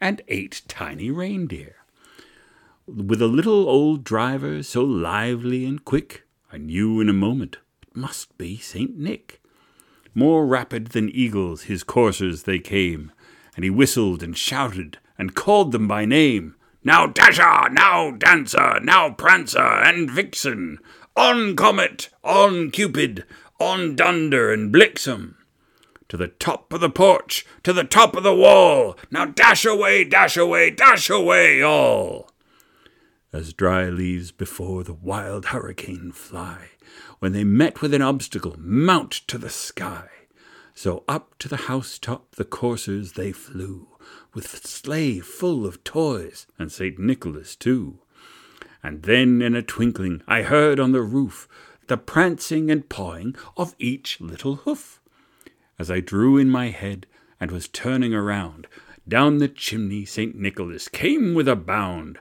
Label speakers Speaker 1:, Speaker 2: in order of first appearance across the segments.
Speaker 1: and eight tiny reindeer. With a little old driver so lively and quick, I knew in a moment it must be Saint Nick. More rapid than eagles his coursers they came, and he whistled and shouted and called them by name. Now Dasher, now Dancer, now Prancer and Vixen, on Comet, on Cupid, on Dunder and Blixen. To the top of the porch, to the top of the wall, now dash away, dash away, dash away all as dry leaves before the wild hurricane fly, when they met with an obstacle, mount to the sky. So up to the housetop the coursers they flew, with sleigh full of toys, and St. Nicholas too. And then in a twinkling I heard on the roof the prancing and pawing of each little hoof. As I drew in my head and was turning around, down the chimney St. Nicholas came with a bound.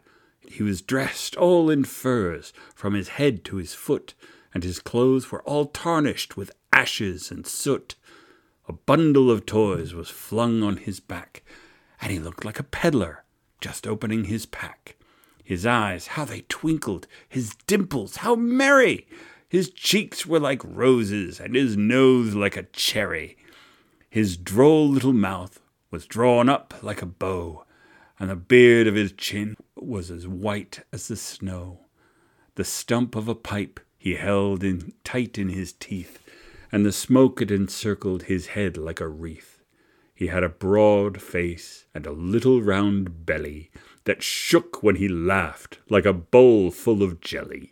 Speaker 1: He was dressed all in furs from his head to his foot, and his clothes were all tarnished with ashes and soot. A bundle of toys was flung on his back, and he looked like a peddler just opening his pack. His eyes, how they twinkled! His dimples, how merry! His cheeks were like roses, and his nose like a cherry. His droll little mouth was drawn up like a bow, and the beard of his chin was as white as the snow. The stump of a pipe he held in tight in his teeth, and the smoke it encircled his head like a wreath. He had a broad face and a little round belly that shook when he laughed like a bowl full of jelly.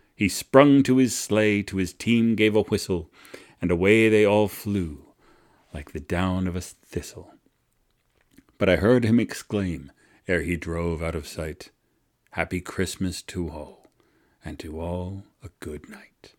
Speaker 1: He sprung to his sleigh, to his team gave a whistle, and away they all flew, like the down of a thistle. But I heard him exclaim, ere he drove out of sight, Happy Christmas to all, and to all a good night.